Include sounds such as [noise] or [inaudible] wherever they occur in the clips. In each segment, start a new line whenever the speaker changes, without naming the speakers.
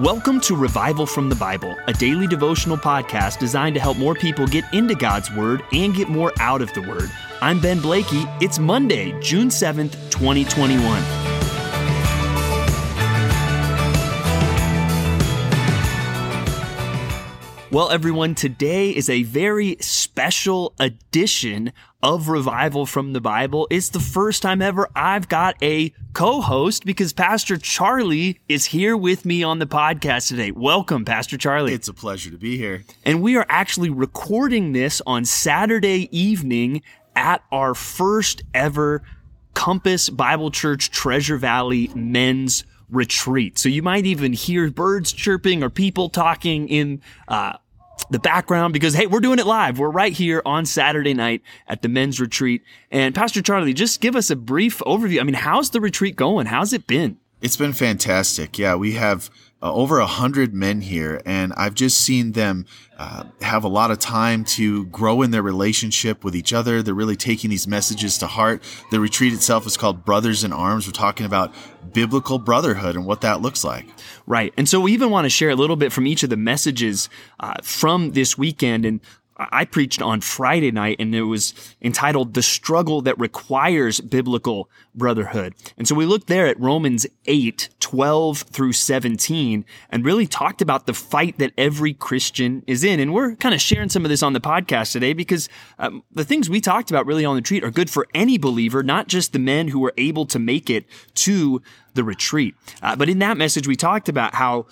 Welcome to Revival from the Bible, a daily devotional podcast designed to help more people get into God's Word and get more out of the Word. I'm Ben Blakey. It's Monday, June 7th, 2021. Well, everyone, today is a very special edition of Revival from the Bible. It's the first time ever I've got a co-host because Pastor Charlie is here with me on the podcast today. Welcome, Pastor Charlie.
It's a pleasure to be here.
And we are actually recording this on Saturday evening at our first ever Compass Bible Church Treasure Valley men's retreat. So you might even hear birds chirping or people talking in uh, the background because hey, we're doing it live. We're right here on Saturday night at the men's retreat. And Pastor Charlie, just give us a brief overview. I mean, how's the retreat going? How's it been?
It's been fantastic. Yeah, we have uh, over a hundred men here, and I've just seen them uh, have a lot of time to grow in their relationship with each other. They're really taking these messages to heart. The retreat itself is called Brothers in Arms. We're talking about biblical brotherhood and what that looks like.
Right. And so we even want to share a little bit from each of the messages uh, from this weekend. And I preached on Friday night and it was entitled The Struggle That Requires Biblical Brotherhood. And so we looked there at Romans 8, 12 through 17 and really talked about the fight that every Christian is in. And we're kind of sharing some of this on the podcast today because um, the things we talked about really on the retreat are good for any believer, not just the men who were able to make it to the retreat. Uh, but in that message, we talked about how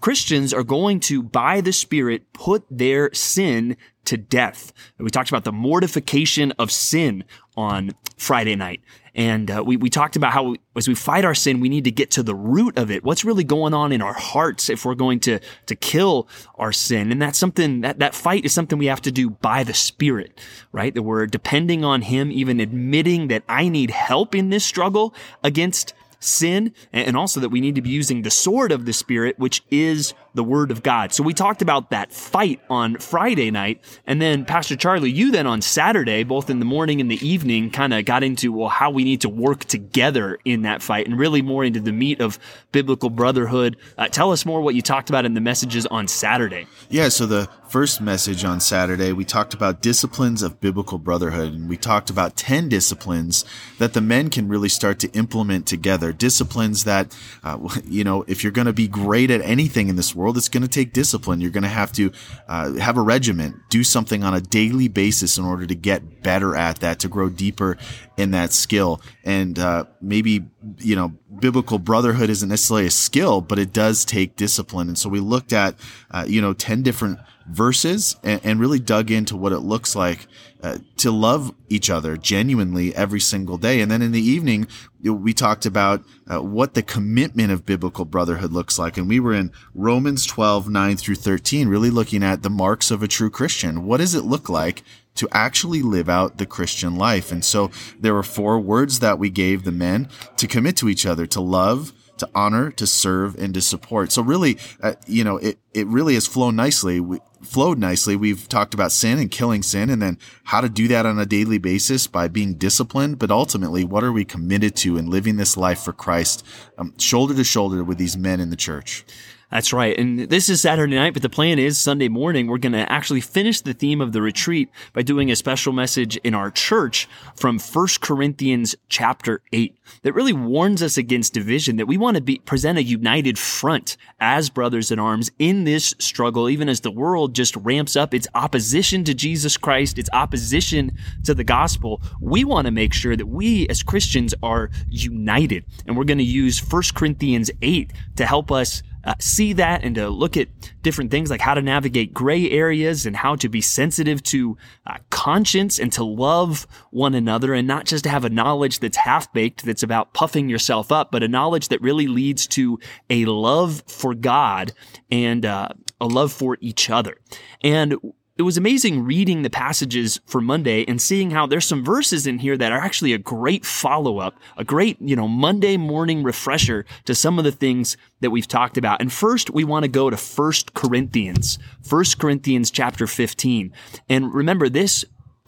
Christians are going to, by the Spirit, put their sin to death. We talked about the mortification of sin on Friday night. And uh, we, we talked about how we, as we fight our sin, we need to get to the root of it. What's really going on in our hearts if we're going to, to kill our sin? And that's something, that, that fight is something we have to do by the Spirit, right? That we're depending on Him, even admitting that I need help in this struggle against sin, and also that we need to be using the sword of the Spirit, which is the Word of God. So we talked about that fight on Friday night, and then Pastor Charlie, you then on Saturday, both in the morning and the evening, kind of got into well how we need to work together in that fight, and really more into the meat of biblical brotherhood. Uh, tell us more what you talked about in the messages on Saturday.
Yeah, so the first message on Saturday, we talked about disciplines of biblical brotherhood, and we talked about ten disciplines that the men can really start to implement together. Disciplines that, uh, [laughs] you know, if you're going to be great at anything in this world world, it's going to take discipline. You're going to have to uh, have a regiment, do something on a daily basis in order to get better at that, to grow deeper in that skill. And uh, maybe, you know, biblical brotherhood isn't necessarily a skill, but it does take discipline. And so we looked at, uh, you know, 10 different verses and, and, really dug into what it looks like uh, to love each other genuinely every single day. And then in the evening, we talked about uh, what the commitment of biblical brotherhood looks like. And we were in Romans 12, 9 through 13, really looking at the marks of a true Christian. What does it look like to actually live out the Christian life? And so there were four words that we gave the men to commit to each other, to love, to honor, to serve, and to support. So really, uh, you know, it, it really has flown nicely. We, flowed nicely. We've talked about sin and killing sin and then how to do that on a daily basis by being disciplined. But ultimately, what are we committed to in living this life for Christ, um, shoulder to shoulder with these men in the church?
That's right. And this is Saturday night, but the plan is Sunday morning, we're going to actually finish the theme of the retreat by doing a special message in our church from 1 Corinthians chapter 8 that really warns us against division, that we want to be, present a united front as brothers in arms in this struggle, even as the world just ramps up its opposition to Jesus Christ, its opposition to the gospel. We want to make sure that we as Christians are united. And we're going to use 1 Corinthians 8 to help us uh, see that and to look at different things like how to navigate gray areas and how to be sensitive to uh, conscience and to love one another and not just to have a knowledge that's half baked that's about puffing yourself up, but a knowledge that really leads to a love for God and uh, a love for each other. And it was amazing reading the passages for Monday and seeing how there's some verses in here that are actually a great follow up, a great, you know, Monday morning refresher to some of the things that we've talked about. And first, we want to go to 1 Corinthians, 1 Corinthians chapter 15. And remember, this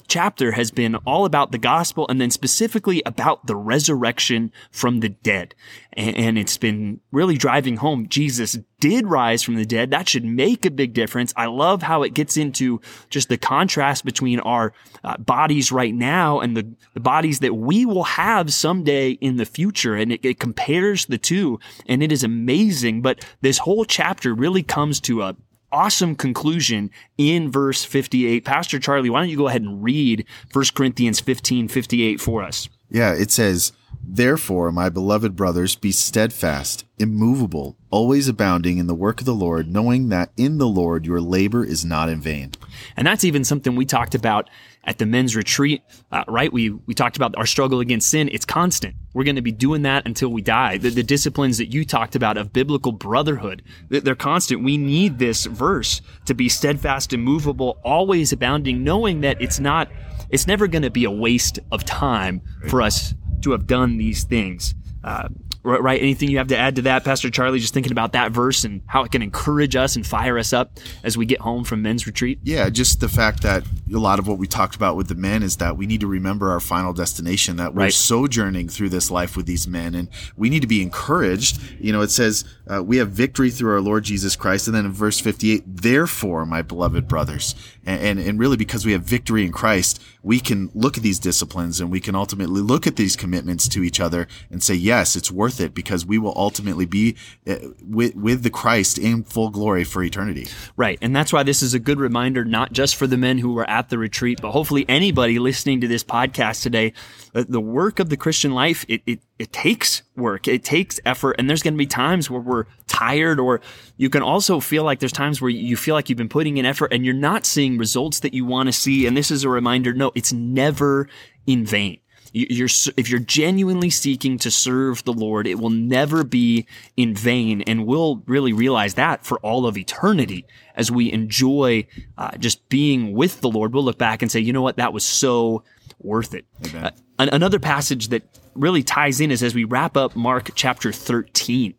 chapter has been all about the gospel and then specifically about the resurrection from the dead. And it's been really driving home. Jesus did rise from the dead. That should make a big difference. I love how it gets into just the contrast between our uh, bodies right now and the, the bodies that we will have someday in the future. And it, it compares the two and it is amazing. But this whole chapter really comes to a awesome conclusion in verse 58. Pastor Charlie, why don't you go ahead and read 1 Corinthians 15, 58 for us?
Yeah, it says, Therefore, my beloved brothers, be steadfast, immovable, always abounding in the work of the Lord, knowing that in the Lord your labor is not in vain.
And that's even something we talked about at the men's retreat, uh, right? We, we talked about our struggle against sin. It's constant. We're going to be doing that until we die. The, the disciplines that you talked about of biblical brotherhood, they're constant. We need this verse to be steadfast, immovable, always abounding, knowing that it's not, it's never going to be a waste of time for us to have done these things. Uh, right? Anything you have to add to that, Pastor Charlie? Just thinking about that verse and how it can encourage us and fire us up as we get home from men's retreat.
Yeah, just the fact that a lot of what we talked about with the men is that we need to remember our final destination. That we're right. sojourning through this life with these men, and we need to be encouraged. You know, it says uh, we have victory through our Lord Jesus Christ, and then in verse fifty-eight, therefore, my beloved brothers, and, and and really because we have victory in Christ, we can look at these disciplines and we can ultimately look at these commitments to each other and say, yes, it's worth it because we will ultimately be uh, with, with the Christ in full glory for eternity.
Right. And that's why this is a good reminder, not just for the men who were at the retreat, but hopefully anybody listening to this podcast today. The work of the Christian life, it, it, it takes work. It takes effort. And there's going to be times where we're tired or you can also feel like there's times where you feel like you've been putting in effort and you're not seeing results that you want to see. And this is a reminder. No, it's never in vain. You're, if you're genuinely seeking to serve the Lord, it will never be in vain. And we'll really realize that for all of eternity as we enjoy uh, just being with the Lord. We'll look back and say, you know what? That was so worth it. Uh, another passage that really ties in is as we wrap up Mark chapter 13.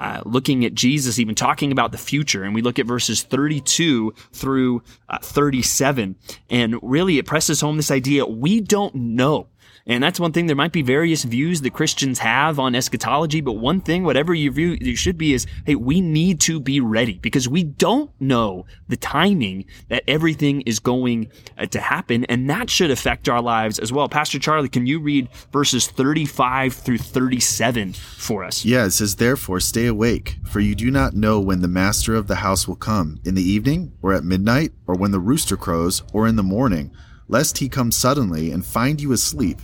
Uh, looking at Jesus, even talking about the future. And we look at verses 32 through uh, 37. And really it presses home this idea we don't know and that's one thing. There might be various views that Christians have on eschatology, but one thing, whatever your view you should be is, hey, we need to be ready because we don't know the timing that everything is going uh, to happen. And that should affect our lives as well. Pastor Charlie, can you read verses 35 through 37 for us?
Yeah, it says, therefore stay awake, for you do not know when the master of the house will come in the evening or at midnight or when the rooster crows or in the morning, lest he come suddenly and find you asleep.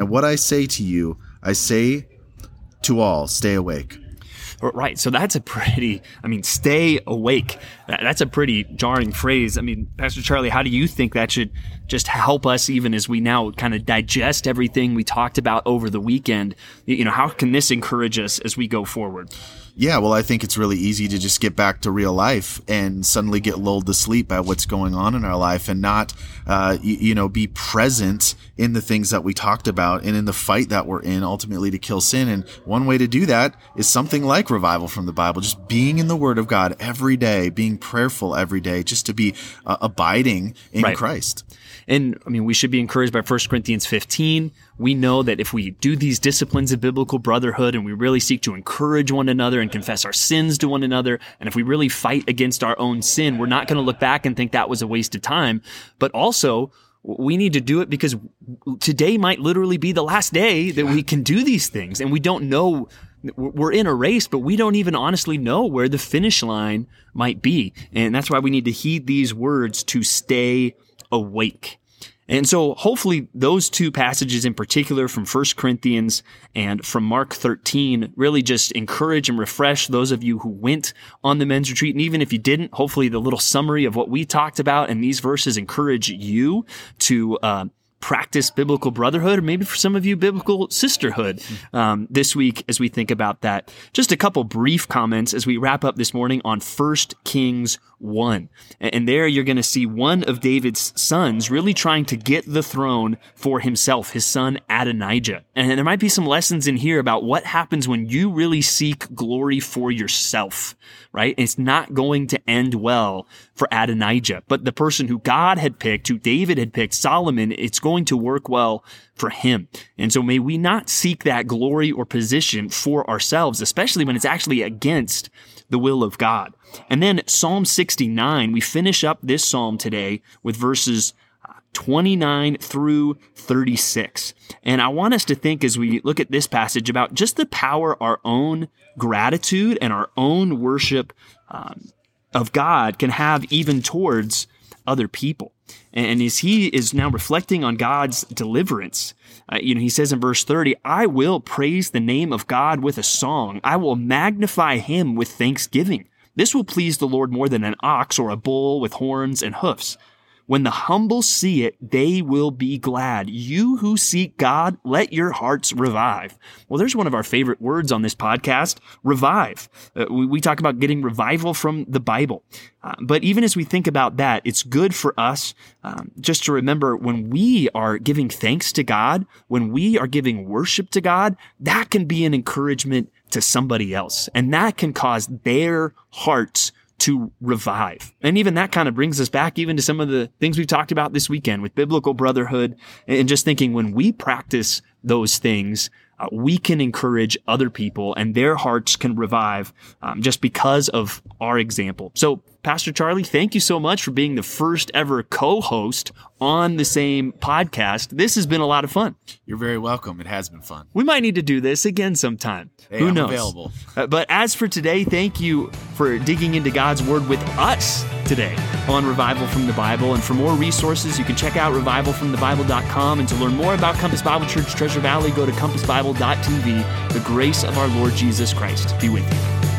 And what I say to you, I say to all, stay awake.
Right. So that's a pretty, I mean, stay awake. That's a pretty jarring phrase. I mean, Pastor Charlie, how do you think that should just help us even as we now kind of digest everything we talked about over the weekend? You know, how can this encourage us as we go forward?
Yeah, well, I think it's really easy to just get back to real life and suddenly get lulled to sleep at what's going on in our life and not, uh, you, you, know, be present in the things that we talked about and in the fight that we're in ultimately to kill sin. And one way to do that is something like revival from the Bible, just being in the Word of God every day, being prayerful every day, just to be uh, abiding in right. Christ.
And I mean, we should be encouraged by 1 Corinthians 15. We know that if we do these disciplines of biblical brotherhood and we really seek to encourage one another and confess our sins to one another, and if we really fight against our own sin, we're not going to look back and think that was a waste of time. But also, we need to do it because today might literally be the last day that we can do these things. And we don't know we're in a race, but we don't even honestly know where the finish line might be. And that's why we need to heed these words to stay awake. And so hopefully those two passages in particular from 1 Corinthians and from Mark 13 really just encourage and refresh those of you who went on the men's retreat. And even if you didn't, hopefully the little summary of what we talked about and these verses encourage you to, uh, practice biblical brotherhood, or maybe for some of you, biblical sisterhood um, this week as we think about that. Just a couple brief comments as we wrap up this morning on First Kings 1. And there you're going to see one of David's sons really trying to get the throne for himself, his son Adonijah. And there might be some lessons in here about what happens when you really seek glory for yourself, right? It's not going to end well for Adonijah, but the person who God had picked, who David had picked, Solomon, it's going to work well for him. And so may we not seek that glory or position for ourselves, especially when it's actually against the will of God. And then Psalm 69, we finish up this psalm today with verses uh, 29 through 36. And I want us to think as we look at this passage about just the power our own gratitude and our own worship um, of God can have even towards other people. And as he is now reflecting on God's deliverance, uh, you know, he says in verse 30, I will praise the name of God with a song. I will magnify him with thanksgiving. This will please the Lord more than an ox or a bull with horns and hoofs. When the humble see it, they will be glad. You who seek God, let your hearts revive. Well, there's one of our favorite words on this podcast, revive. Uh, we, we, talk about getting revival from the Bible. Uh, but even as we think about that, it's good for us um, just to remember when we are giving thanks to God, when we are giving worship to God, that can be an encouragement to somebody else. And that can cause their hearts to revive. And even that kind of brings us back even to some of the things we've talked about this weekend with biblical brotherhood and just thinking when we practice those things, uh, we can encourage other people and their hearts can revive um, just because of our example. So, Pastor Charlie, thank you so much for being the first ever co host on the same podcast. This has been a lot of fun.
You're very welcome. It has been fun.
We might need to do this again sometime.
Hey,
Who
I'm
knows?
available.
Uh, but as for today, thank you for digging into God's Word with us today on Revival from the Bible. And for more resources, you can check out revivalfromthebible.com. And to learn more about Compass Bible Church Treasure Valley, go to compassbible.tv. The grace of our Lord Jesus Christ be with you.